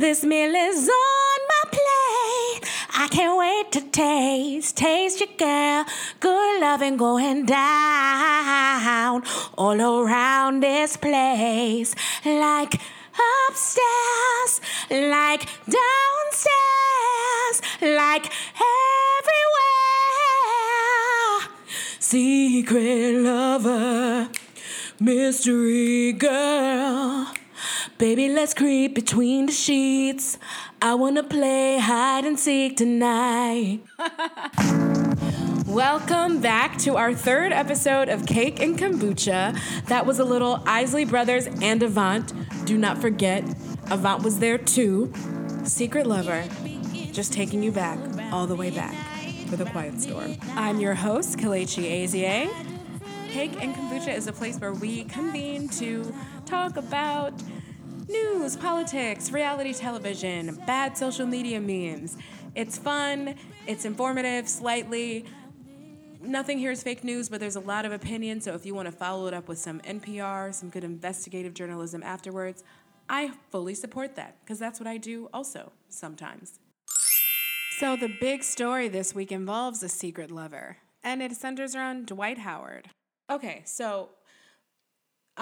This meal is on my plate. I can't wait to taste, taste your girl. Good loving going down all around this place. Like upstairs, like downstairs, like everywhere. Secret lover, mystery girl. Baby, let's creep between the sheets. I wanna play hide and seek tonight. Welcome back to our third episode of Cake and Kombucha. That was a little Isley Brothers and Avant. Do not forget, Avant was there too. Secret Lover, just taking you back, all the way back for the Quiet Storm. I'm your host, Kalechi Azie. Cake and Kombucha is a place where we convene to talk about news, politics, reality television, bad social media memes. It's fun, it's informative, slightly. Nothing here is fake news, but there's a lot of opinion. So if you want to follow it up with some NPR, some good investigative journalism afterwards, I fully support that because that's what I do also sometimes. So the big story this week involves a secret lover, and it centers around Dwight Howard. Okay, so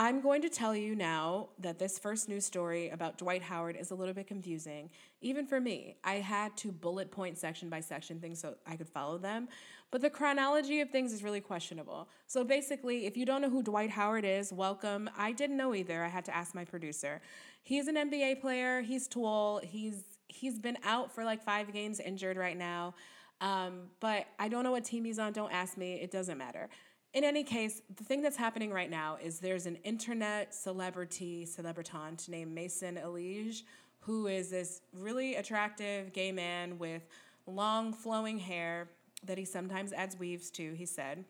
I'm going to tell you now that this first news story about Dwight Howard is a little bit confusing, even for me. I had to bullet point section by section things so I could follow them, but the chronology of things is really questionable. So basically, if you don't know who Dwight Howard is, welcome. I didn't know either. I had to ask my producer. He's an NBA player. He's tall. He's he's been out for like five games, injured right now. Um, but I don't know what team he's on. Don't ask me. It doesn't matter in any case, the thing that's happening right now is there's an internet celebrity, celebritant named Mason Elije, who is this really attractive gay man with long flowing hair that he sometimes adds weaves to, he said.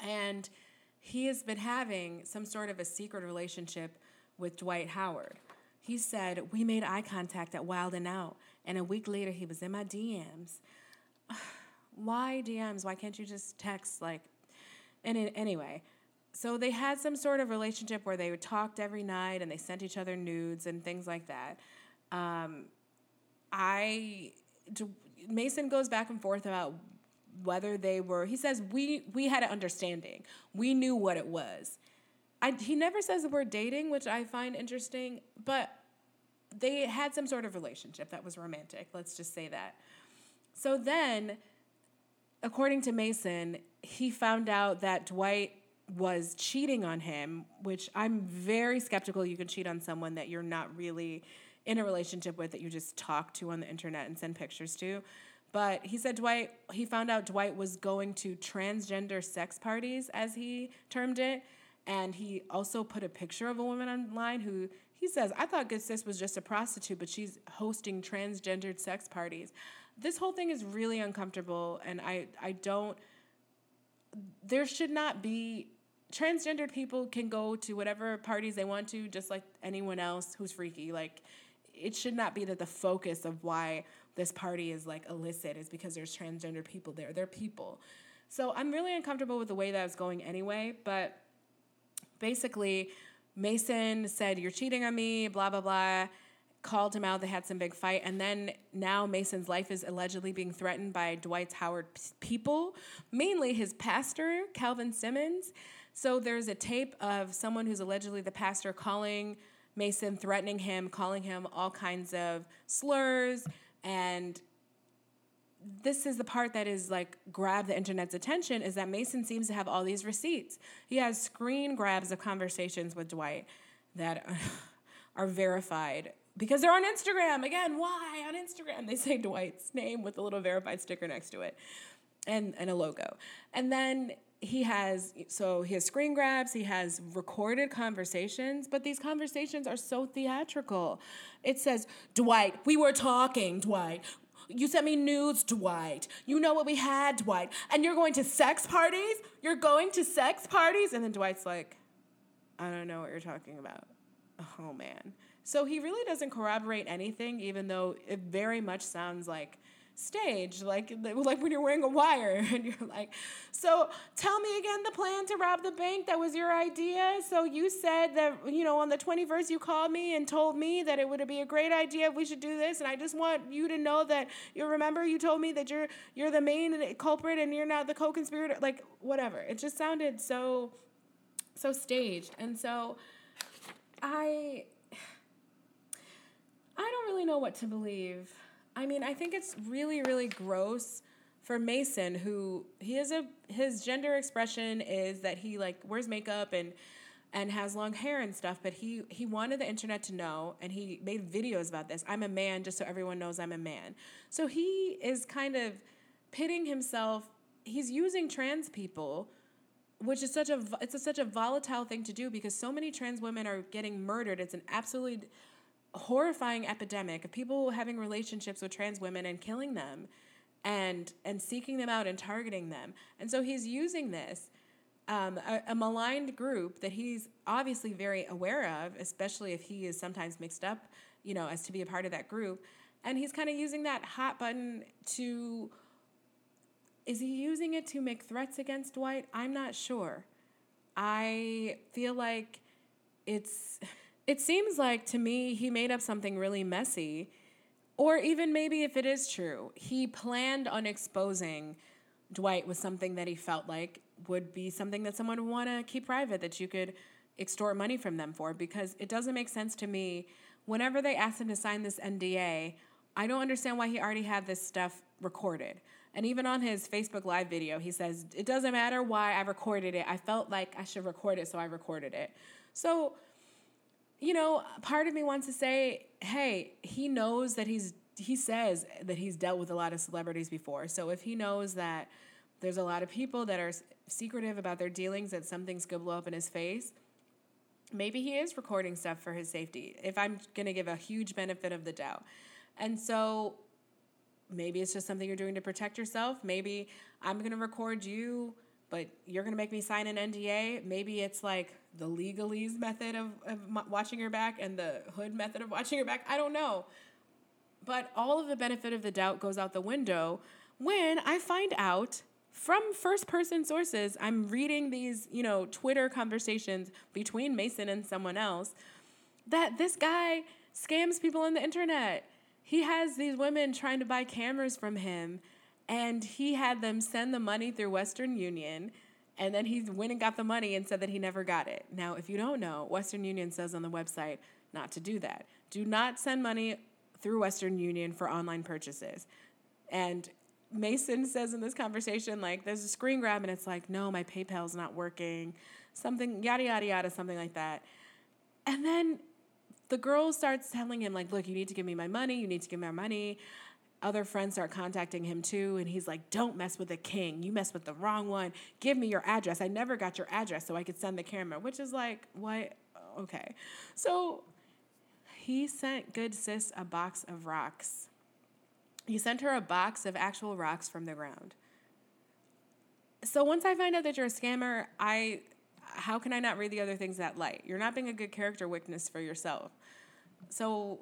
And he has been having some sort of a secret relationship with Dwight Howard. He said, We made eye contact at Wild and Out, and a week later he was in my DMs. Why DMs? Why can't you just text like and it, anyway, so they had some sort of relationship where they talked every night and they sent each other nudes and things like that. Um, I Mason goes back and forth about whether they were. He says we we had an understanding. We knew what it was. I, he never says the word dating, which I find interesting, but they had some sort of relationship that was romantic. Let's just say that. So then, according to Mason, he found out that Dwight was cheating on him, which I'm very skeptical you can cheat on someone that you're not really in a relationship with, that you just talk to on the internet and send pictures to. But he said Dwight, he found out Dwight was going to transgender sex parties, as he termed it. And he also put a picture of a woman online who he says, I thought Good Sis was just a prostitute, but she's hosting transgendered sex parties. This whole thing is really uncomfortable, and I, I don't there should not be transgendered people can go to whatever parties they want to just like anyone else who's freaky. Like it should not be that the focus of why this party is like illicit is because there's transgender people there. They're people. So i'm really uncomfortable with the way that was going anyway but basically mason said you're cheating on me blah blah blah called him out. They had some big fight. And then now Mason's life is allegedly being threatened by Dwight's Howard people, mainly his pastor, Calvin Simmons. So there's a tape of someone who's allegedly the pastor calling Mason, threatening him, calling him all kinds of slurs. And this is the part that is like grab the internet's attention is that Mason seems to have all these receipts. He has screen grabs of conversations with Dwight that are verified because they're on Instagram. Again, why on Instagram? They say Dwight's name with a little verified sticker next to it and, and a logo. And then he has so he has screen grabs he has recorded conversations but these conversations are so theatrical. It says dwight we were talking dwight. You sent me nudes dwight. You know what we had dwight. And you're going to sex parties? You're going to sex parties? And then dwight's like i don't know what you're talking about. Oh man so he really doesn't corroborate anything, even though it very much sounds like staged, like like when you're wearing a wire and you're like, so tell me again the plan to rob the bank. That was your idea. So you said that you know on the 21st you called me and told me that it would be a great idea if we should do this, and I just want you to know that you remember you told me that you're you're the main culprit and you're not the co-conspirator. Like whatever. It just sounded so so staged, and so I. I don't really know what to believe. I mean, I think it's really, really gross for Mason, who he is a his gender expression is that he like wears makeup and and has long hair and stuff, but he he wanted the internet to know and he made videos about this. I'm a man just so everyone knows I'm a man. So he is kind of pitting himself he's using trans people which is such a it's a, such a volatile thing to do because so many trans women are getting murdered. It's an absolutely horrifying epidemic of people having relationships with trans women and killing them and and seeking them out and targeting them. And so he's using this um, a, a, maligned group that he's obviously very aware of, especially if he is sometimes mixed up, you know, as to be a part of that group. And he's kind of using that hot button to. Is he using it to make threats against Dwight? I'm not sure. I feel like it's it seems like to me he made up something really messy. Or even maybe if it is true, he planned on exposing Dwight with something that he felt like would be something that someone would want to keep private, that you could extort money from them for. Because it doesn't make sense to me. Whenever they asked him to sign this NDA, I don't understand why he already had this stuff recorded. And even on his Facebook Live video, he says, It doesn't matter why I recorded it. I felt like I should record it, so I recorded it. So you know, part of me wants to say, hey, he knows that he's he says that he's dealt with a lot of celebrities before. So if he knows that there's a lot of people that are secretive about their dealings that something's going to blow up in his face, maybe he is recording stuff for his safety. If I'm going to give a huge benefit of the doubt. And so maybe it's just something you're doing to protect yourself. Maybe I'm going to record you but you're going to make me sign an NDA. Maybe it's like the legalese method of, of watching your back and the hood method of watching your back. I don't know. But all of the benefit of the doubt goes out the window when I find out from first person sources, I'm reading these, you know, Twitter conversations between Mason and someone else that this guy scams people on the internet. He has these women trying to buy cameras from him and he had them send the money through Western Union. And then he went and got the money and said that he never got it. Now, if you don't know, Western Union says on the website not to do that. Do not send money through Western Union for online purchases. And Mason says in this conversation, like, there's a screen grab, and it's like, no, my PayPal's not working, something, yada, yada, yada, something like that. And then the girl starts telling him, like, look, you need to give me my money, you need to give me my money other friends start contacting him too and he's like don't mess with the king. You mess with the wrong one. Give me your address. I never got your address so i could send the camera which is like what? Okay. So he sent good sis a box of rocks. He sent her a box of actual rocks from the ground. So once i find out that you're a scammer i how can i not read the other things that light? You're not being a good character witness for yourself. So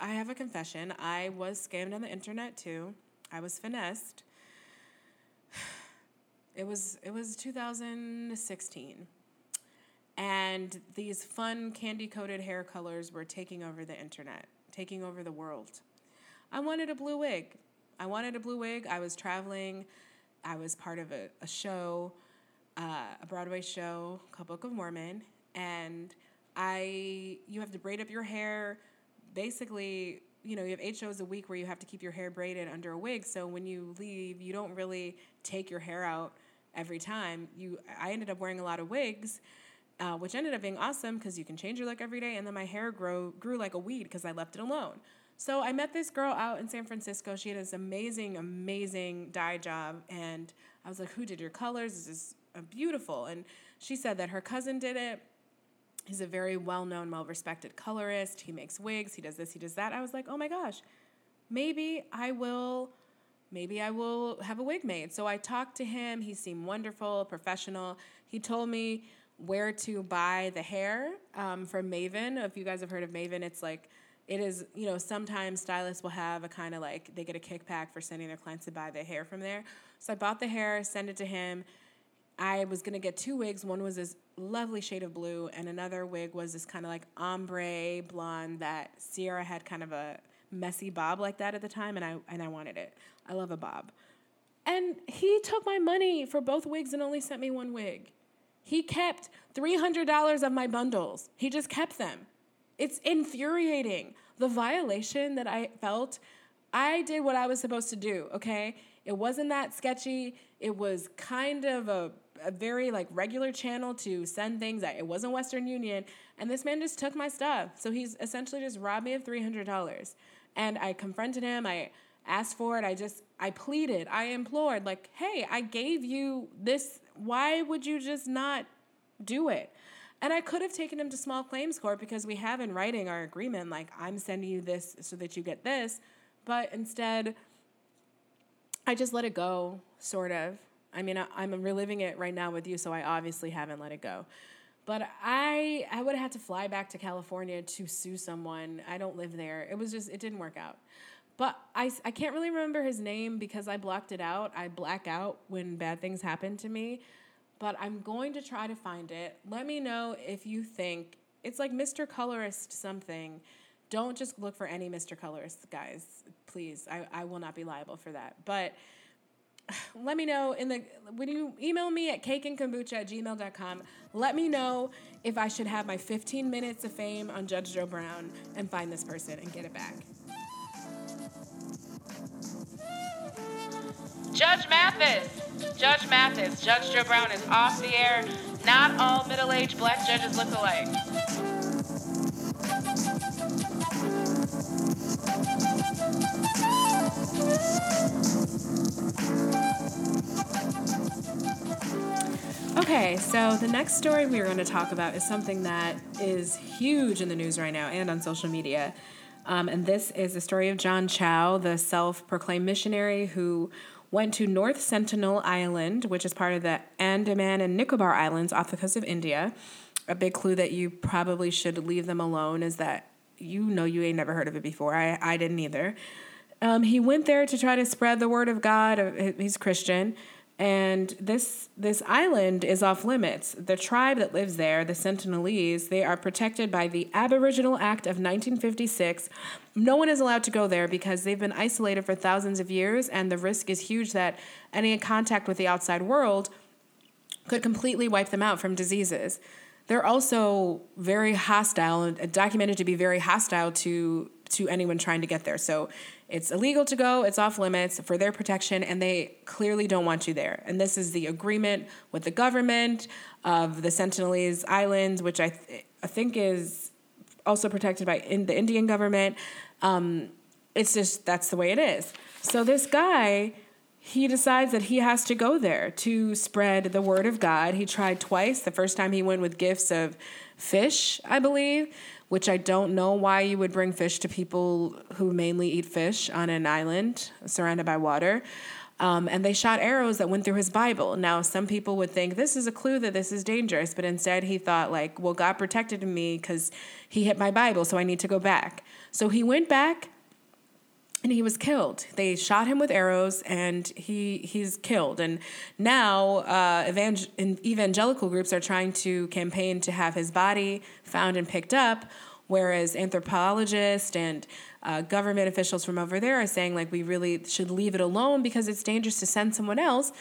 I have a confession. I was scammed on the internet too. I was finessed. It was it was 2016. And these fun candy coated hair colors were taking over the internet, taking over the world. I wanted a blue wig. I wanted a blue wig. I was traveling. I was part of a, a show, uh, a Broadway show called Book of Mormon. And I, you have to braid up your hair, basically, you know, you have eight shows a week where you have to keep your hair braided under a wig. So when you leave, you don't really take your hair out every time. You, I ended up wearing a lot of wigs. Uh, which ended up being awesome because you can change your look every day. And then my hair grow grew like a weed because I left it alone. So I met this girl out in San Francisco. She had this amazing, amazing dye job, and I was like, "Who did your colors? This is uh, beautiful." And she said that her cousin did it. He's a very well known, well respected colorist. He makes wigs, he does this, he does that. I was like, oh my gosh, maybe I will. Maybe I will have a wig made. So I talked to him. He seemed wonderful, professional. He told me where to buy the hair um, from Maven. If you guys have heard of Maven, it's like it is, you know, sometimes stylists will have a kind of like they get a kickback for sending their clients to buy the hair from there. So I bought the hair, sent it to him. I was gonna get two wigs. One was this lovely shade of blue, and another wig was this kind of like ombre blonde that Sierra had kind of a messy bob like that at the time, and I and I wanted it. I love a bob. And he took my money for both wigs and only sent me one wig. He kept $300 of my bundles. He just kept them. It's infuriating. The violation that I felt, I did what I was supposed to do, okay? It wasn't that sketchy. It was kind of a, a very like regular channel to send things. It wasn't Western Union. And this man just took my stuff. So he's essentially just robbed me of $300. And I confronted him. I asked for it. I just, I pleaded. I implored, like, hey, I gave you this. Why would you just not do it? And I could have taken him to small claims court because we have in writing our agreement, like, I'm sending you this so that you get this. But instead, I just let it go, sort of. I mean, I, am reliving it right now with you, so I obviously haven't let it go. But I, I would have had to fly back to California to sue someone. I don't live there. It was just, it didn't work out. But I, I can't really remember his name because I blocked it out. I black out when bad things happen to me. But I'm going to try to find it. Let me know if you think it's like Mr. Colorist something. Don't just look for any Mr. Colors, guys. Please, I, I will not be liable for that. But let me know in the when you email me at cakeandkombucha at gmail.com let me know if i should have my 15 minutes of fame on judge joe brown and find this person and get it back judge mathis judge mathis judge joe brown is off the air not all middle-aged black judges look alike Okay, so the next story we are going to talk about is something that is huge in the news right now and on social media. Um, and this is the story of John Chau, the self proclaimed missionary who went to North Sentinel Island, which is part of the Andaman and Nicobar Islands off the coast of India. A big clue that you probably should leave them alone is that you know you ain't never heard of it before. I, I didn't either. Um, he went there to try to spread the word of God. He's Christian and this this island is off limits. The tribe that lives there, the Sentinelese, they are protected by the Aboriginal Act of 1956. No one is allowed to go there because they've been isolated for thousands of years, and the risk is huge that any contact with the outside world could completely wipe them out from diseases. They're also very hostile documented to be very hostile to to anyone trying to get there. So it's illegal to go, it's off limits for their protection, and they clearly don't want you there. And this is the agreement with the government of the Sentinelese Islands, which I, th- I think is also protected by in the Indian government. Um, it's just that's the way it is. So this guy, he decides that he has to go there to spread the word of God. He tried twice. The first time he went with gifts of fish, I believe which I don't know why you would bring fish to people who mainly eat fish on an island surrounded by water. Um, and they shot arrows that went through his Bible. Now, some people would think this is a clue that this is dangerous, but instead he thought, like, well, God protected me because he hit my Bible, so I need to go back. So he went back and he was killed. They shot him with arrows, and he he's killed. And now, uh, evangel- evangelical groups are trying to campaign to have his body found and picked up, whereas anthropologists and uh, government officials from over there are saying like we really should leave it alone because it's dangerous to send someone else.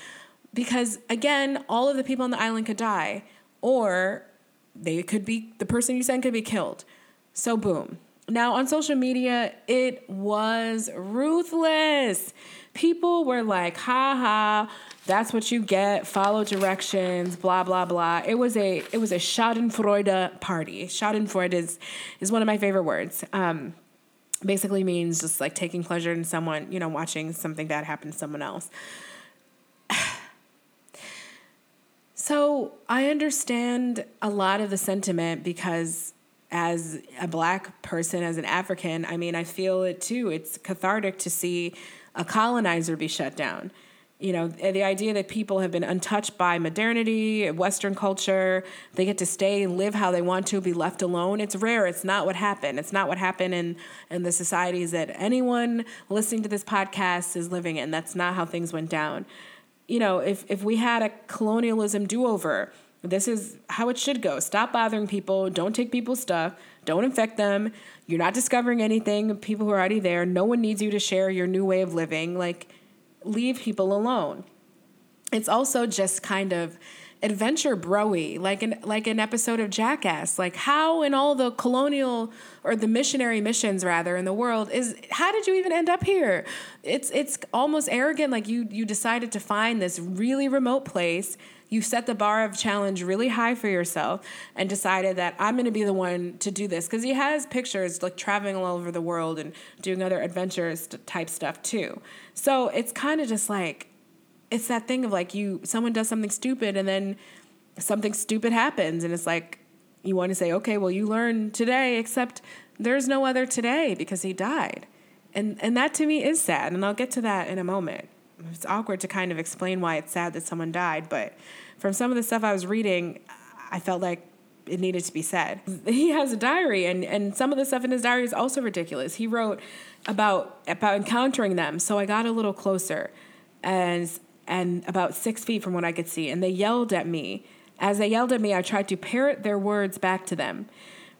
Because again, all of the people on the island could die, or they could be the person you send could be killed. So boom, now, on social media, it was ruthless. People were like, ha ha, that's what you get, follow directions, blah, blah, blah. It was a it was a Schadenfreude party. Schadenfreude is, is one of my favorite words. Um, basically means just like taking pleasure in someone, you know, watching something bad happen to someone else. so I understand a lot of the sentiment because as a black person, as an African, I mean, I feel it too. It's cathartic to see a colonizer be shut down. you know, the idea that people have been untouched by modernity, Western culture, they get to stay and live how they want to, be left alone. It's rare. It's not what happened. It's not what happened in, in the societies that anyone listening to this podcast is living in. That's not how things went down. You know, if, if we had a colonialism do over, this is how it should go. Stop bothering people. Don't take people's stuff. Don't infect them. You're not discovering anything. People who are already there. No one needs you to share your new way of living. Like, leave people alone. It's also just kind of adventure broy, like an like an episode of Jackass. Like how in all the colonial or the missionary missions rather in the world is how did you even end up here? It's it's almost arrogant. Like you you decided to find this really remote place. You set the bar of challenge really high for yourself and decided that I'm going to be the one to do this because he has pictures like traveling all over the world and doing other adventures type stuff too. So it's kind of just like it's that thing of like you someone does something stupid and then something stupid happens and it's like you want to say okay well you learned today except there's no other today because he died and and that to me is sad and I'll get to that in a moment it's awkward to kind of explain why it's sad that someone died but from some of the stuff I was reading I felt like it needed to be said. He has a diary, and, and some of the stuff in his diary is also ridiculous. He wrote about about encountering them, so I got a little closer, as and about six feet from what I could see, and they yelled at me. As they yelled at me, I tried to parrot their words back to them.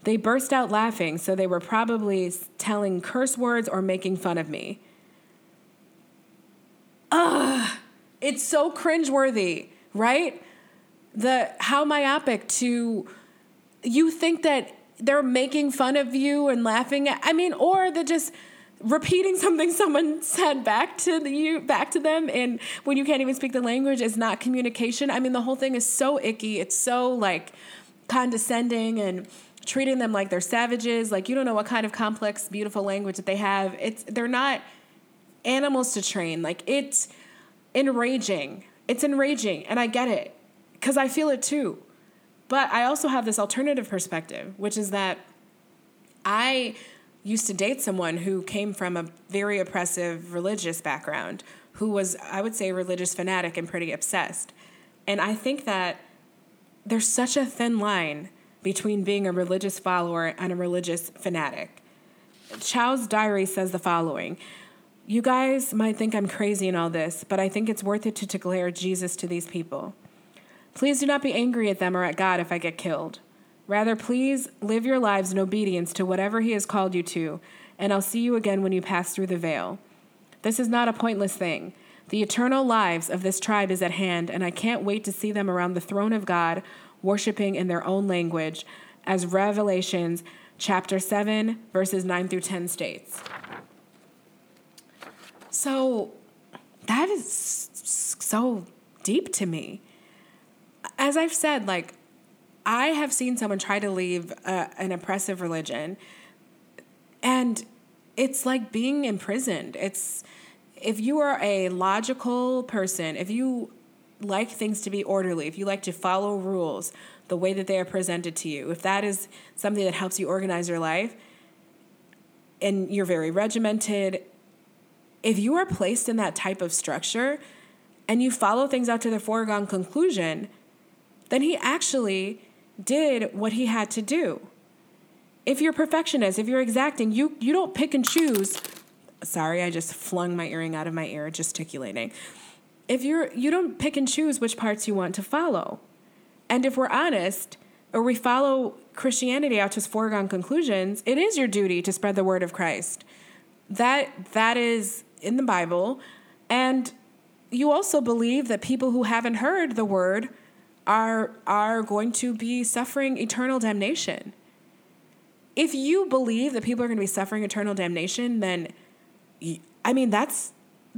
They burst out laughing, so they were probably telling curse words or making fun of me. Ugh, it's so cringeworthy, right? The how myopic to you think that they're making fun of you and laughing at I mean, or they're just repeating something someone said back to the, you back to them and when you can't even speak the language is not communication. I mean the whole thing is so icky. It's so like condescending and treating them like they're savages. Like you don't know what kind of complex beautiful language that they have. It's they're not animals to train. Like it's enraging. It's enraging and i get it because i feel it too. But i also have this alternative perspective which is that i used to date someone who came from a very oppressive religious background, who was, I would say, a religious fanatic and pretty obsessed. And I think that there's such a thin line between being a religious follower and a religious fanatic. Chau's diary says the following You guys might think I'm crazy in all this, but I think it's worth it to declare Jesus to these people. Please do not be angry at them or at God if I get killed. Rather, please live your lives in obedience to whatever He has called you to, and I'll see you again when you pass through the veil. This is not a pointless thing. The eternal lives of this tribe is at hand, and I can't wait to see them around the throne of God, worshiping in their own language, as Revelations chapter 7, verses 9 through 10 states. So that is so deep to me. As I've said, like, I have seen someone try to leave an oppressive religion, and it's like being imprisoned. It's if you are a logical person, if you like things to be orderly, if you like to follow rules the way that they are presented to you, if that is something that helps you organize your life, and you're very regimented, if you are placed in that type of structure and you follow things out to the foregone conclusion, then he actually did what he had to do. If you're perfectionist, if you're exacting, you you don't pick and choose. Sorry, I just flung my earring out of my ear gesticulating. If you're you don't pick and choose which parts you want to follow. And if we're honest, or we follow Christianity out to its foregone conclusions, it is your duty to spread the word of Christ. That that is in the Bible, and you also believe that people who haven't heard the word are are going to be suffering eternal damnation. If you believe that people are going to be suffering eternal damnation, then I mean that's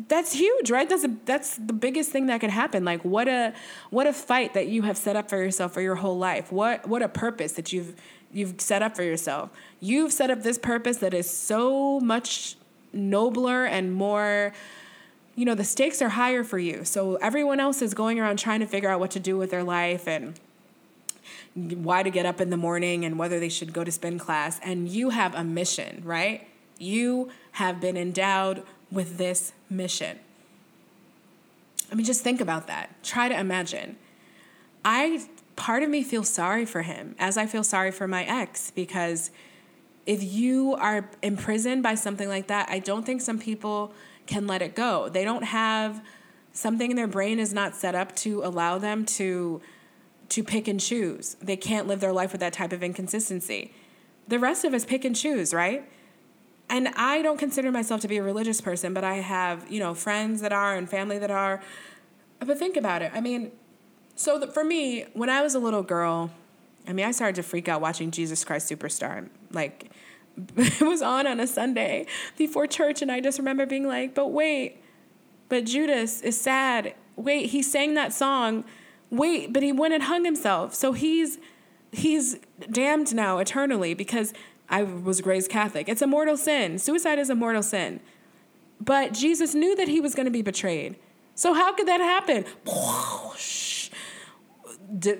that's huge, right? That's a, that's the biggest thing that could happen. Like what a what a fight that you have set up for yourself for your whole life. What what a purpose that you've you've set up for yourself. You've set up this purpose that is so much nobler and more you know, the stakes are higher for you. So everyone else is going around trying to figure out what to do with their life and why to get up in the morning and whether they should go to spin class. And you have a mission, right? You have been endowed with this mission. I mean, just think about that. Try to imagine. I, part of me feels sorry for him as I feel sorry for my ex because if you are imprisoned by something like that, I don't think some people can let it go. They don't have something in their brain is not set up to allow them to to pick and choose. They can't live their life with that type of inconsistency. The rest of us pick and choose, right? And I don't consider myself to be a religious person, but I have, you know, friends that are and family that are. But think about it. I mean, so the, for me, when I was a little girl, I mean, I started to freak out watching Jesus Christ Superstar. Like, was on on a Sunday before church, and I just remember being like, but wait, but Judas is sad. Wait, he sang that song. Wait, but he went and hung himself. So he's he's damned now eternally because I was raised Catholic. It's a mortal sin. Suicide is a mortal sin. But Jesus knew that he was going to be betrayed. So how could that happen?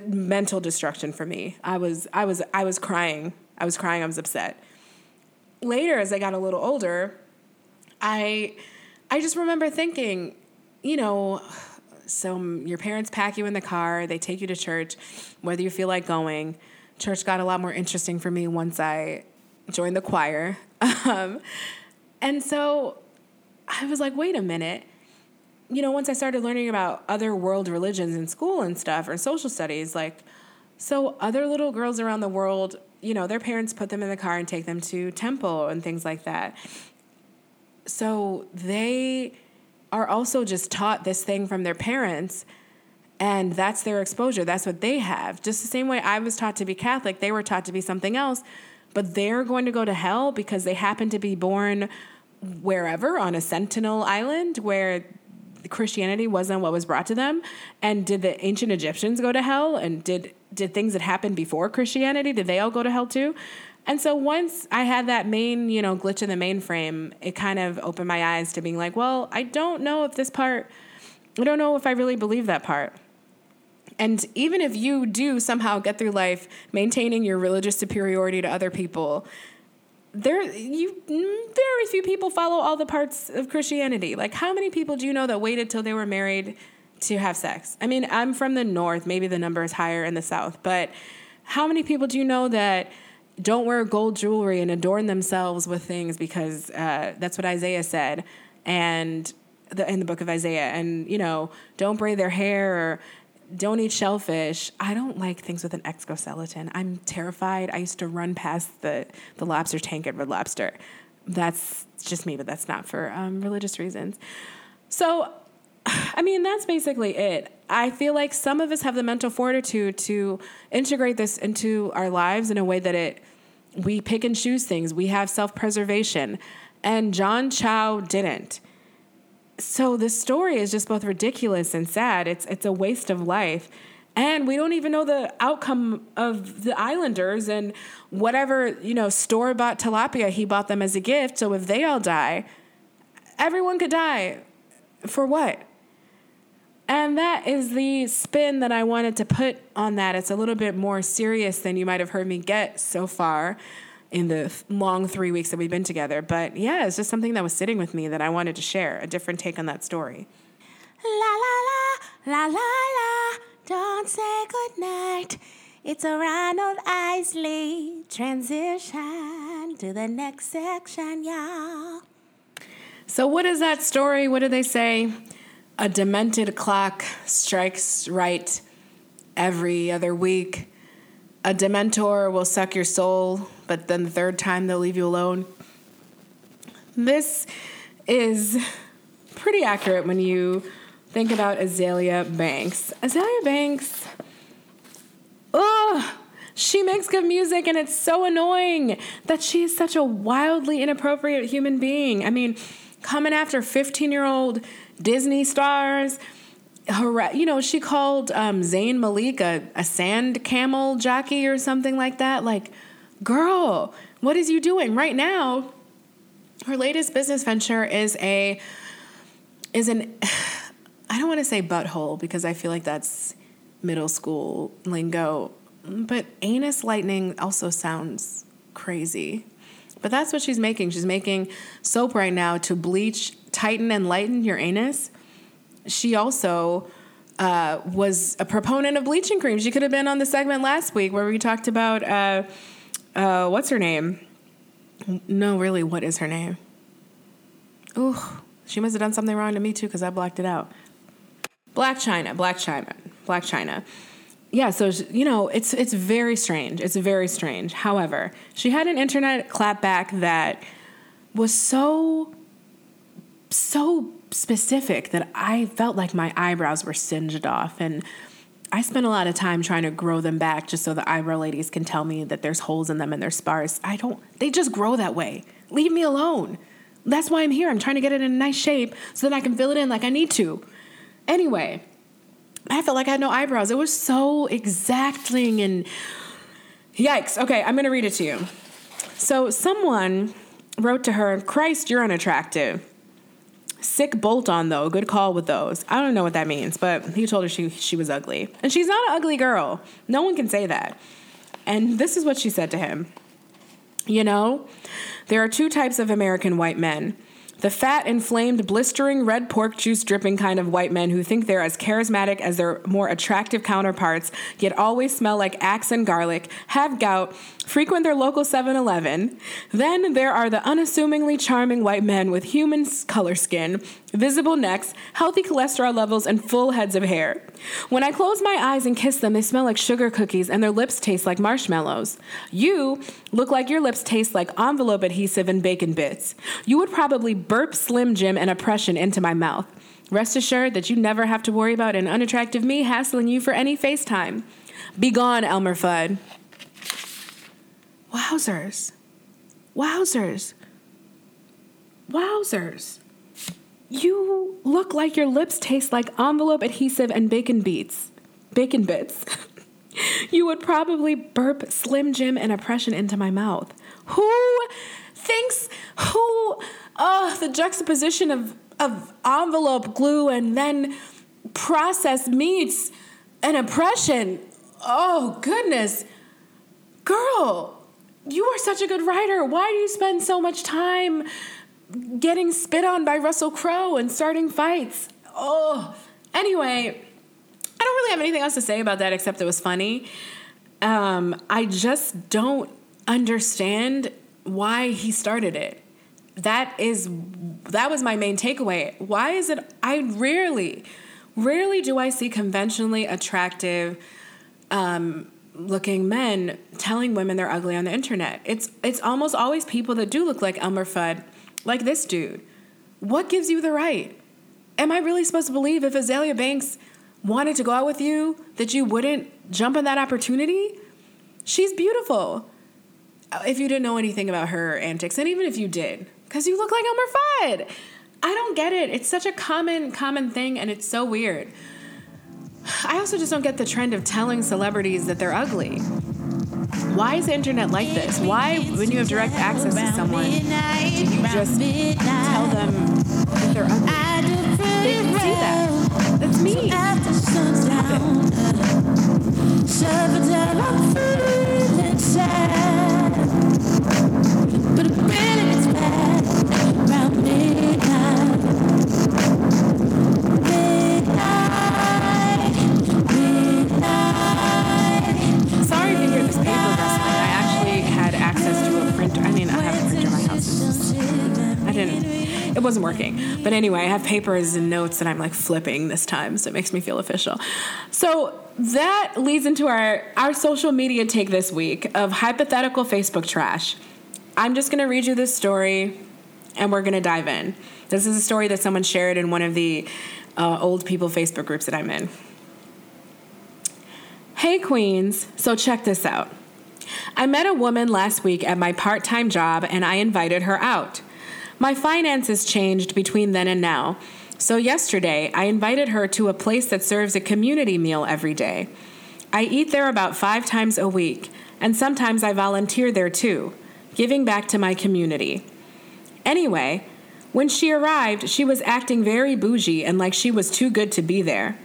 Mental destruction for me. I was I was I was crying. I was crying. I was upset. Later as I got a little older, I I just remember thinking, you know, so your parents pack you in the car, they take you to church, whether you feel like going. Church got a lot more interesting for me once I joined the choir. Um, and so I was like, wait a minute. You know, once I started learning about other world religions in school and stuff or social studies, like, so other little girls around the world, you know, their parents put them in the car and take them to temple and things like that. So they are also just taught this thing from their parents and that's their exposure. That's what they have. Just the same way I was taught to be Catholic, they were taught to be something else, but they're going to go to hell because they happen to be born wherever on a sentinel island where Christianity wasn't what was brought to them. And did the ancient Egyptians go to hell? And did did things that happened before Christianity did they all go to hell too? And so once I had that main, you know, glitch in the mainframe, it kind of opened my eyes to being like, well, I don't know if this part, I don't know if I really believe that part. And even if you do somehow get through life maintaining your religious superiority to other people, there you very few people follow all the parts of Christianity. Like how many people do you know that waited till they were married to have sex? I mean, I'm from the north, maybe the number is higher in the south, but how many people do you know that don't wear gold jewelry and adorn themselves with things because uh, that's what Isaiah said, and the, in the book of Isaiah, and you know, don't braid their hair or don't eat shellfish. I don't like things with an exoskeleton. I'm terrified. I used to run past the the lobster tank at Red Lobster. That's just me, but that's not for um, religious reasons. So, I mean, that's basically it. I feel like some of us have the mental fortitude to integrate this into our lives in a way that it we pick and choose things. We have self preservation. And John Chau didn't. So the story is just both ridiculous and sad. It's, it's a waste of life. And we don't even know the outcome of the Islanders and whatever, you know, store bought tilapia he bought them as a gift. So if they all die, everyone could die. For what? And that is the spin that I wanted to put on that. It's a little bit more serious than you might have heard me get so far in the long three weeks that we've been together. But yeah, it's just something that was sitting with me that I wanted to share a different take on that story. La la la, la la la, don't say goodnight. It's a Ronald Isley transition to the next section, y'all. So, what is that story? What do they say? a demented clock strikes right every other week. A dementor will suck your soul, but then the third time they'll leave you alone. This is pretty accurate when you think about Azealia Banks. Azealia Banks, ugh, she makes good music and it's so annoying that she is such a wildly inappropriate human being. I mean, coming after 15 year old Disney stars. You know, she called um, Zayn Malik a, a sand camel jockey or something like that. Like, girl, what is you doing right now? Her latest business venture is a is an I don't want to say butthole because I feel like that's middle school lingo, but anus lightning also sounds crazy. But that's what she's making. She's making soap right now to bleach, tighten, and lighten your anus. She also uh, was a proponent of bleaching cream. She could have been on the segment last week where we talked about uh, uh, what's her name? No, really, what is her name? Ooh, she must have done something wrong to me too because I blocked it out. Blac Chyna, Blac Chyna, Blac Chyna. Yeah, so you know, it's it's very strange. It's very strange. However, she had an internet clapback that was so so specific that I felt like my eyebrows were singed off and I spent a lot of time trying to grow them back just so the eyebrow ladies can tell me that there's holes in them and they're sparse. I don't they just grow that way. Leave me alone. That's why I'm here. I'm trying to get it in a nice shape so that I can fill it in like I need to. Anyway, I felt like I had no eyebrows. It was so exacting and yikes. Okay, I'm going to read it to you. So, someone wrote to her, Christ, you're unattractive. Sick bolt on though. Good call with those. I don't know what that means, but he told her she she was ugly. And she's not an ugly girl. No one can say that. And this is what she said to him. You know, there are two types of American white men. The fat, inflamed, blistering red pork juice dripping kind of white men who think they're as charismatic as their more attractive counterparts, yet always smell like axe and garlic, have gout, frequent their local 7 Eleven. Then there are the unassumingly charming white men with human color skin, visible necks, healthy cholesterol levels, and full heads of hair. When I close my eyes and kiss them, they smell like sugar cookies and their lips taste like marshmallows. You look like your lips taste like envelope adhesive and bacon bits. You would probably burp Slim Jim and oppression into my mouth. Rest assured that you never have to worry about an unattractive me hassling you for any FaceTime. Begone, Elmer Fudd. Wowzers. Wowzers. Wowzers. You look like your lips taste like envelope adhesive and bacon beats. Bacon bits. you would probably burp Slim Jim and oppression into my mouth. Who thinks who oh the juxtaposition of of envelope glue and then processed meats and oppression. Oh goodness. Girl, you are such a good writer. Why do you spend so much time getting spit on by Russell Crowe and starting fights? Oh, anyway, I don't really have anything else to say about that except it was funny. Um, I just don't understand why he started it. That is that was my main takeaway. Why is it I rarely rarely do I see conventionally attractive um, looking men telling women they're ugly on the internet. It's it's almost always people that do look like Elmer Fudd, like this dude. What gives you the right? Am I really supposed to believe if Azealia Banks wanted to go out with you that you wouldn't jump on that opportunity? She's beautiful. If you didn't know anything about her antics, and even if you did, because you look like Elmer Fudd. I don't get it. It's such a common common thing, and it's so weird. I also just don't get the trend of telling celebrities that they're ugly. Why is the internet like this? Why, when you have direct access to someone, do you just tell them that they're ugly? They can see that. That's me. Stop it. But really it's bad around midnight. Didn't. It wasn't working. But anyway, I have papers and notes that I'm like flipping this time, so it makes me feel official. So that leads into our our social media take this week of hypothetical Facebook trash. I'm just gonna read you this story, and we're gonna dive in. This is a story that someone shared in one of the uh, old people Facebook groups that I'm in. Hey, Queens. So check this out. I met a woman last week at my part time job and I invited her out. My finances changed between then and now. So yesterday, I invited her to a place that serves a community meal every day. I eat there about five times a week, and sometimes I volunteer there too, giving back to my community. Anyway, when she arrived, she was acting very bougie and like she was too good to be there.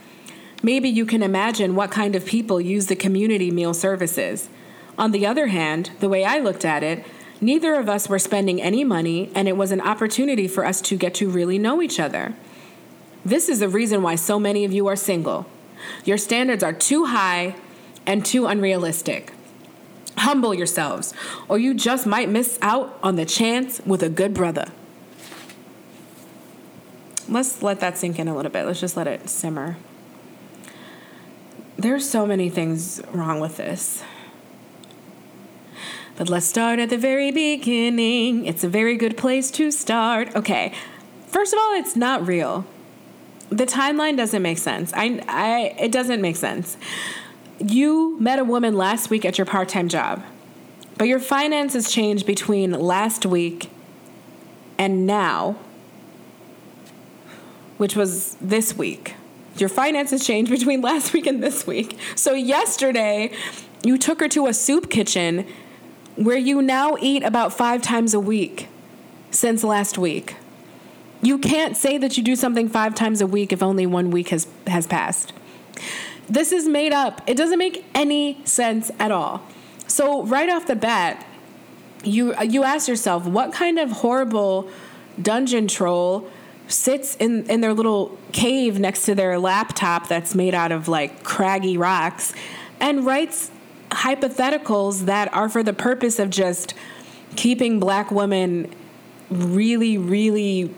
Maybe you can imagine what kind of people use the community meal services. On the other hand, the way I looked at it, neither of us were spending any money, and it was an opportunity for us to get to really know each other. This is the reason why so many of you are single. Your standards are too high and too unrealistic. Humble yourselves, or you just might miss out on the chance with a good brother. Let's let that sink in a little bit. Let's just let it simmer. There's so many things wrong with this. But let's start at the very beginning. It's a very good place to start. Okay. First of all, it's not real. The timeline doesn't make sense. I, I it doesn't make sense. You met a woman last week at your part-time job. But your finances changed between last week and now, which was this week. Your finances changed between last week and this week. So yesterday, you took her to a soup kitchen where you now eat about five times a week since last week. You can't say that you do something five times a week if only one week has, has passed. This is made up. It doesn't make any sense at all. So, right off the bat, you, you ask yourself, what kind of horrible dungeon troll sits in, in their little cave next to their laptop that's made out of like craggy rocks and writes hypotheticals that are for the purpose of just keeping black women really, really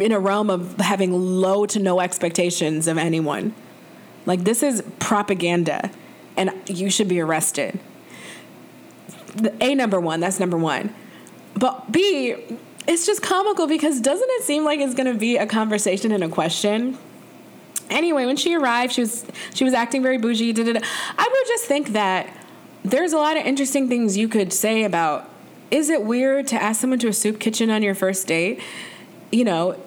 in a realm of having low to no expectations of anyone. Like, this is propaganda, and you should be arrested. A number one, that's number one. But B, it's just comical because doesn't it seem like it's gonna be a conversation and a question? Anyway, when she arrived, she was she was acting very bougie. I would just think that there's a lot of interesting things you could say about is it weird to ask someone to a soup kitchen on your first date? You know,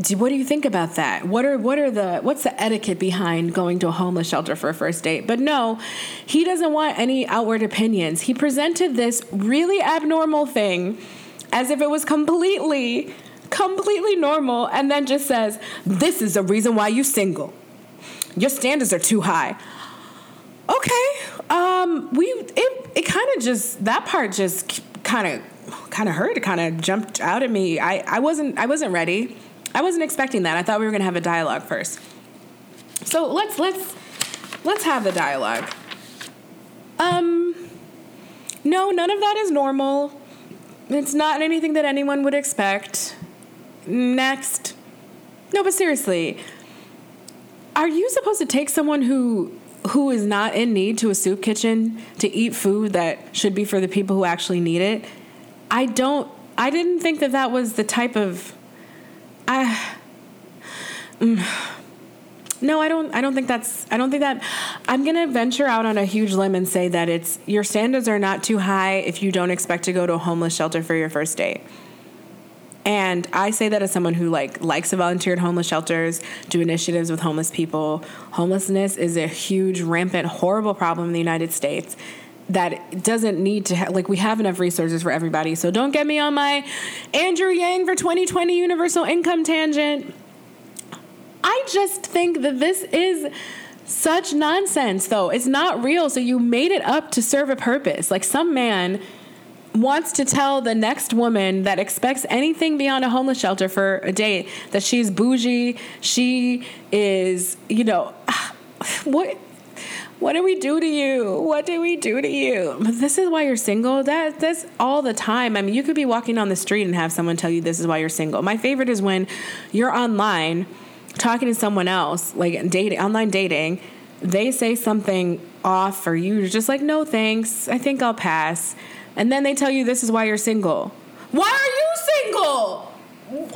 do, what do you think about that? What are what are the what's the etiquette behind going to a homeless shelter for a first date? But no, he doesn't want any outward opinions. He presented this really abnormal thing as if it was completely completely normal and then just says, "This is the reason why you single. Your standards are too high." Okay. Um, we it it kind of just that part just kind of kind of hurt. It kind of jumped out at me. I I wasn't I wasn't ready. I wasn't expecting that. I thought we were gonna have a dialogue first. So let's let's let's have the dialogue. Um, no, none of that is normal. It's not anything that anyone would expect. Next. No, but seriously, are you supposed to take someone who who is not in need to a soup kitchen to eat food that should be for the people who actually need it. I don't. I didn't think that that was the type of. I. Mm, no, I don't. I don't think that's. I don't think that. I'm gonna venture out on a huge limb and say that it's your standards are not too high if you don't expect to go to a homeless shelter for your first date. And I say that as someone who like likes to volunteer at homeless shelters, do initiatives with homeless people. Homelessness is a huge, rampant, horrible problem in the United States that doesn't need to have like we have enough resources for everybody. So don't get me on my Andrew Yang for 2020 universal income tangent. I just think that this is such nonsense though. It's not real. So you made it up to serve a purpose. Like some man wants to tell the next woman that expects anything beyond a homeless shelter for a date that she's bougie, she is, you know, what what do we do to you? What do we do to you? This is why you're single. That that's all the time. I mean, you could be walking on the street and have someone tell you this is why you're single. My favorite is when you're online talking to someone else, like dating, online dating, they say something off for you. You're just like, no thanks. I think I'll pass and then they tell you this is why you're single. Why are you single?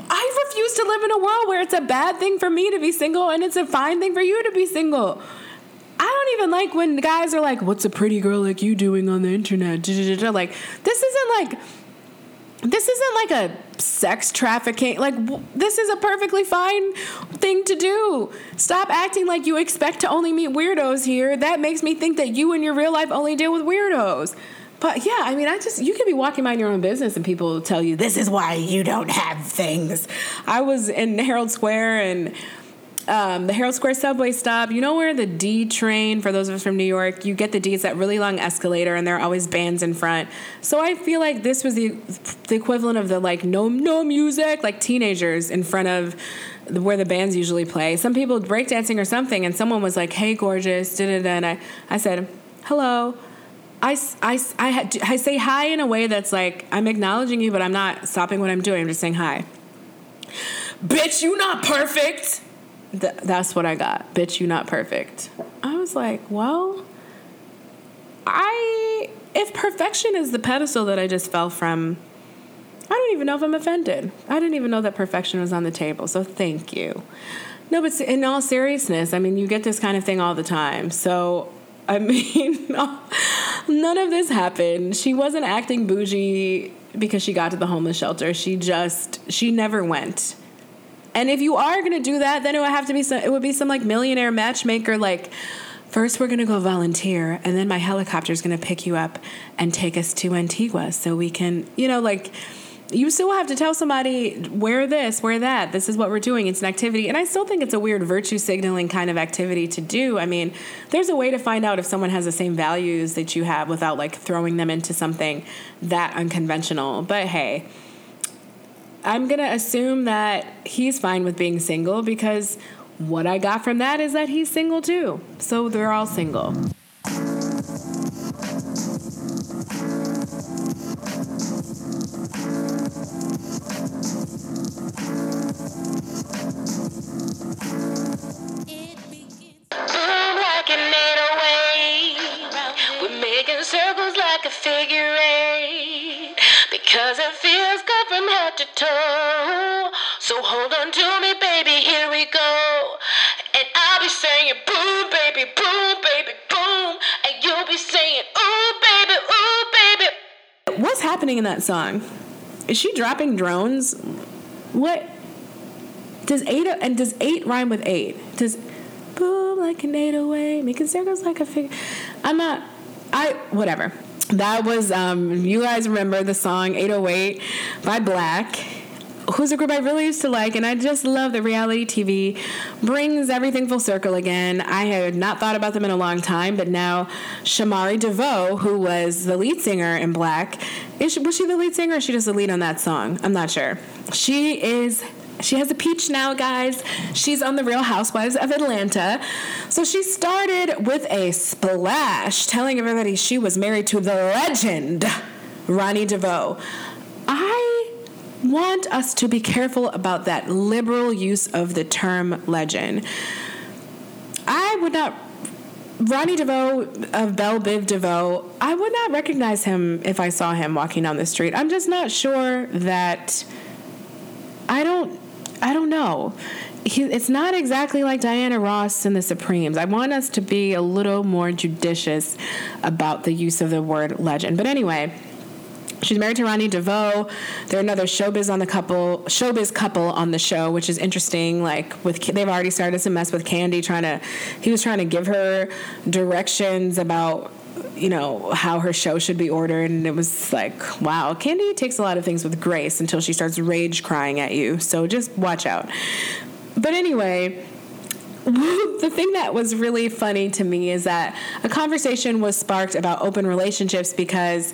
I refuse to live in a world where it's a bad thing for me to be single and it's a fine thing for you to be single. I don't even like when guys are like, "What's a pretty girl like you doing on the internet?" Like, this isn't like this isn't like a sex trafficking. Like, this is a perfectly fine thing to do. Stop acting like you expect to only meet weirdos here. That makes me think that you in your real life only deal with weirdos. But yeah, I mean, I just, you could be walking by in your own business and people tell you, this is why you don't have things. I was in Herald Square and um, the Herald Square subway stop. You know where the D train, for those of us from New York, you get the D, it's that really long escalator, and there are always bands in front. So I feel like this was the the equivalent of the like no no music, like teenagers in front of where the bands usually play. Some people breakdancing or something, and someone was like, "Hey, gorgeous," da da da, and I I said, "Hello." I, I, I, I say hi in a way that's like I'm acknowledging you, but I'm not stopping what I'm doing. I'm just saying hi. Bitch, you not perfect. Th- that's what I got. Bitch, you not perfect. I was like, well, I if perfection is the pedestal that I just fell from, I don't even know if I'm offended. I didn't even know that perfection was on the table. So thank you. No, but in all seriousness, I mean, you get this kind of thing all the time. So I mean, none of this happened. She wasn't acting bougie because she got to the homeless shelter. She just she never went. And if you are gonna do that, then it would have to be some. It would be some like millionaire matchmaker. Like, first we're gonna go volunteer, and then my helicopter's gonna pick you up and take us to Antigua, so we can, you know, like. You still have to tell somebody, wear this, wear that. This is what we're doing. It's an activity. And I still think it's a weird virtue signaling kind of activity to do. I mean, there's a way to find out if someone has the same values that you have without like throwing them into something that unconventional. But hey, I'm to assume that he's fine with being single because what I got from that is that he's single too. So they're all single. To toe. So hold on to me, baby, here we go. And I'll be saying boom, baby, boom, baby, boom. And you'll be saying ooh, baby, ooh, baby. What's happening in that song? Is she dropping drones? What? Does eight and does eight rhyme with eight? Does boom like an eight away, making circles like a figure? I'm not. I whatever that was um, you guys remember the song 808 by Blaque who's a group I really used to like, and I just love that reality TV brings everything full circle again. I had not thought about them in a long time, but now Shamari DeVoe, who was the lead singer in Blaque, she, was she the lead singer or she just the lead on that song? I'm not sure. She is she has a peach now, guys. She's on the Real Housewives of Atlanta. So she started with a splash, telling everybody she was married to the legend, Ronnie DeVoe. I want us to be careful about that liberal use of the term legend. I would not Ronnie DeVoe of Bell Biv DeVoe, I would not recognize him if I saw him walking down the street. I'm just not sure that I don't I don't know. He, it's not exactly like Diana Ross and the Supremes. I want us to be a little more judicious about the use of the word legend. But anyway, She's married to Ronnie DeVoe. They're another showbiz on the couple, showbiz couple on the show, which is interesting. Like with, they've already started to mess with Kandi, trying to, he was trying to give her directions about you know how her show should be ordered and it was like wow Kandi takes a lot of things with grace until she starts rage crying at you so just watch out. But anyway the thing that was really funny to me is that a conversation was sparked about open relationships because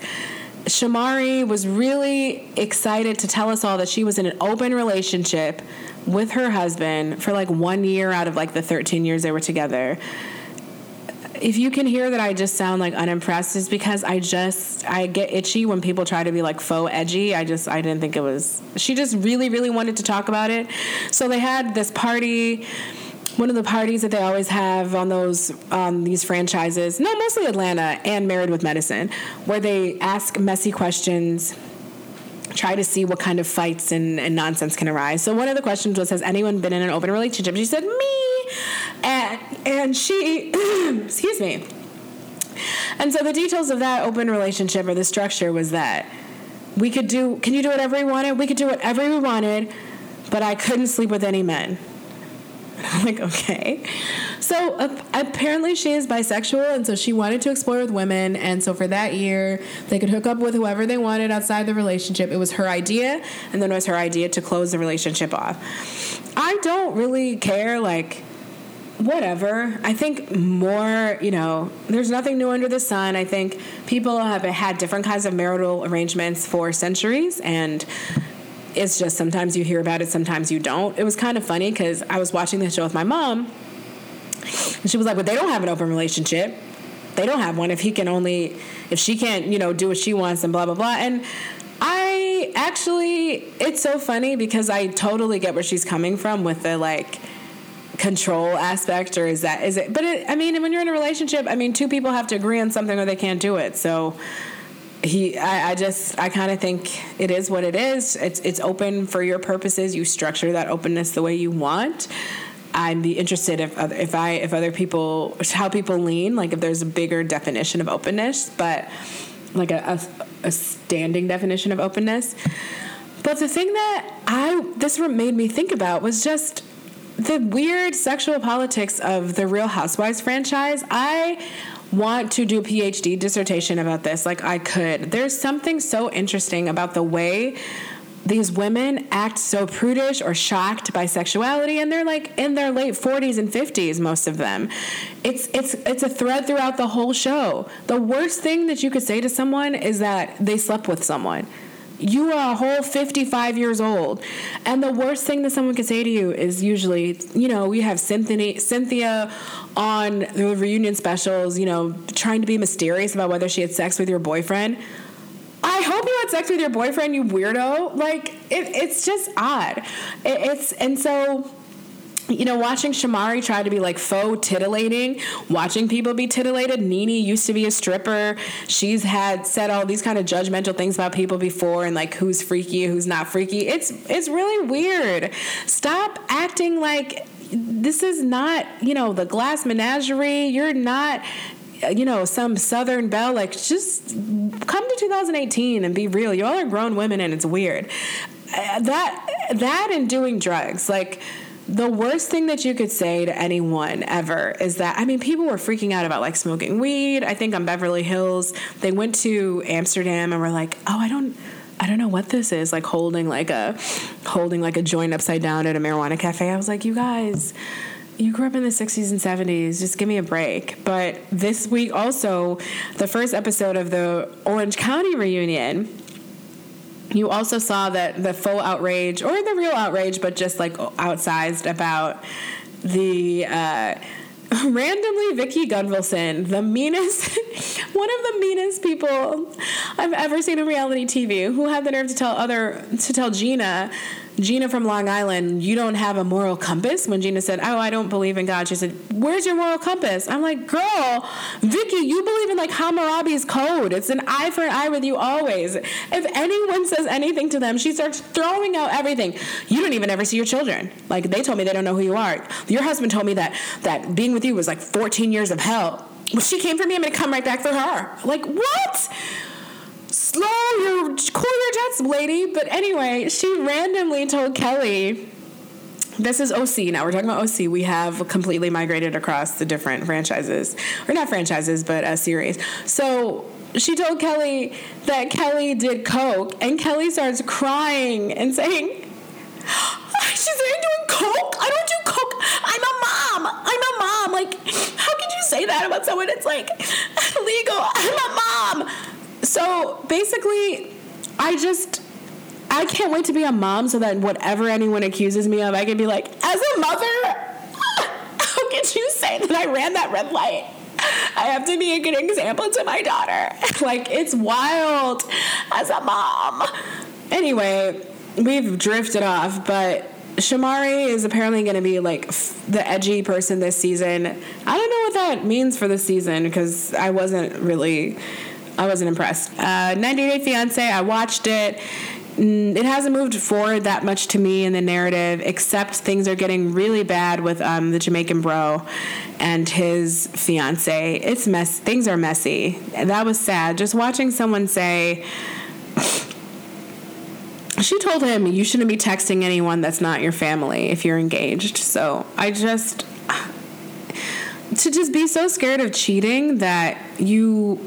Shamari was really excited to tell us all that she was in an open relationship with her husband for like one year out of like the 13 years they were together if you can hear that I just sound like unimpressed, is because I just I get itchy when people try to be like faux edgy. I just I didn't think it was. She just really really wanted to talk about it. So they had this party. One of the parties that they always have on those um, these franchises, no, mostly Atlanta and Married with Medicine, where they ask messy questions try to see what kind of fights and, and, nonsense can arise. So one of the questions was, "Has anyone been in an open relationship?" She said, "Me." and and she excuse me and so the details of that open relationship or the structure was that we could do can you do whatever we wanted we could do whatever we wanted but i couldn't sleep with any men I'm like, okay. So uh, apparently she is bisexual, and so she wanted to explore with women. And so for that year, they could hook up with whoever they wanted outside the relationship. It was her idea, and then it was her idea to close the relationship off. I don't really care, like, whatever. I think more, you know, there's nothing new under the sun. I think people have had different kinds of marital arrangements for centuries, and it's just sometimes you hear about it, sometimes you don't. It was kind of funny because I was watching the show with my mom, and she was like, "But they don't have an open relationship. They don't have one. If he can only, if she can't, you know, do what she wants and blah blah blah." And I actually, it's so funny because I totally get where she's coming from with the like control aspect or is that is it but it, i mean when you're in a relationship i mean two people have to agree on something or they can't do it. So he I, I just i kind of think it is what it is. It's it's open for your purposes. You structure that openness the way you want. I'd be interested if other, if I if other people how people lean like if there's a bigger definition of openness but like a, a, a standing definition of openness. But the thing that I this made me think about was just the weird sexual politics of the Real Housewives franchise. I want to do a PhD dissertation about this. Like I could. There's something so interesting about the way these women act so prudish or shocked by sexuality and they're like in their late 40s and 50s most of them it's it's it's a thread throughout the whole show the worst thing that you could say to someone is that they slept with someone you are a whole 55 years old. And the worst thing that someone can say to you is usually, you know, we have Cynthia, on the reunion specials, you know, trying to be mysterious about whether she had sex with your boyfriend. I hope you had sex with your boyfriend, you weirdo. Like, it, it's just odd. It, it's, and so you know, watching Shamari try to be like faux titillating, watching people be titillated. NeNe used to be a stripper. She's had said all these kind of judgmental things about people before and like who's freaky, who's not freaky. It's it's really weird. Stop acting like this is not, you know, the glass menagerie. You're not you know, some Southern belle, like just come to 2018 and be real. Y'all are grown women and it's weird. Uh, that that and doing drugs, like the worst thing that you could say to anyone ever is that I mean people were freaking out about like smoking weed. I think on Beverly Hills, they went to Amsterdam and were like, "Oh, I don't I don't know what this is." Like holding like a holding like a joint upside down at a marijuana cafe. I was like, "You guys, you grew up in the 60s and 70s. Just give me a break." But this week also, the first episode of the Orange County reunion you also saw that the full outrage or the real outrage, but just like outsized about the uh, randomly Vicki Gunvalson, the meanest, one of the meanest people I've ever seen in reality TV, who had the nerve to tell other to tell Gina Gina from Long Island, you don't have a moral compass? When Gina said, Oh, I don't believe in God, she said, Where's your moral compass? I'm like, Girl, Vicki, you believe in like Hammurabi's code. It's an eye for an eye with you always. If anyone says anything to them, she starts throwing out everything. You don't even ever see your children. Like they told me they don't know who you are. Your husband told me that that being with you was like 14 years of hell. Well, she came for me, I'm gonna come right back for her. Like, what? Slow your cool your jets, lady. But anyway, she randomly told Kelly. This is OC now. We're talking about OC. We have completely migrated across the different franchises, or not franchises, but a series. So she told Kelly that Kelly did coke, and Kelly starts crying and saying, "She's saying doing coke. I don't do coke. I'm a mom. I'm a mom. Like, how could you say that about someone? It's like illegal. I'm a mom." So basically, I just I can't wait to be a mom so that whatever anyone accuses me of, I can be like, as a mother, how could you say that I ran that red light? I have to be a good example to my daughter. like, it's wild as a mom. Anyway, we've drifted off, but Shamari is apparently going to be like f- the edgy person this season. I don't know what that means for the season because I wasn't really I wasn't impressed. Uh, 90 Day Fiance, I watched it. Mm, it hasn't moved forward that much to me in the narrative, except things are getting really bad with um, the Jamaican bro and his fiance. It's mess. Things are messy. That was sad. Just watching someone say, she told him you shouldn't be texting anyone that's not your family if you're engaged. So I just to just be so scared of cheating that you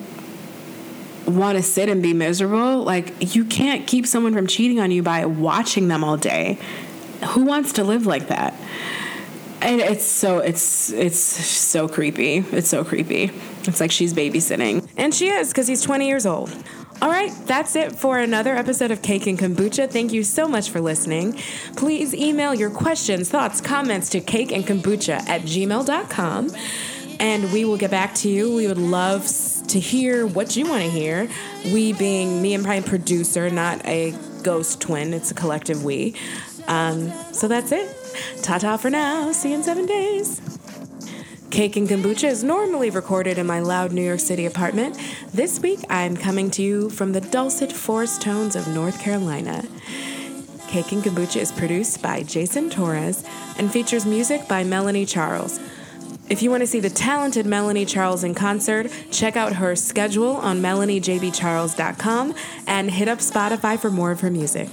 want to sit and be miserable, like you can't keep someone from cheating on you by watching them all day. Who wants to live like that? And it's so it's it's so creepy. It's so creepy. It's like she's babysitting. And she is because he's 20 years old. All right, that's it for another episode of Cake and Kombucha. Thank you so much for listening. Please email your questions, thoughts, comments to cakeandkombucha at gmail.com and we will get back to you. We would love to hear what you want to hear. We being me and Prime producer, not a ghost twin, it's a collective we. Um, so that's it. Ta ta for now. See you in seven days. Cake and Kombucha is normally recorded in my loud New York City apartment. This week, I'm coming to you from the dulcet forest tones of North Carolina. Cake and Kombucha is produced by Jason Torres and features music by Melanie Charles. If you want to see the talented Melanie Charles in concert, check out her schedule on melaniejbcharles.com and hit up Spotify for more of her music.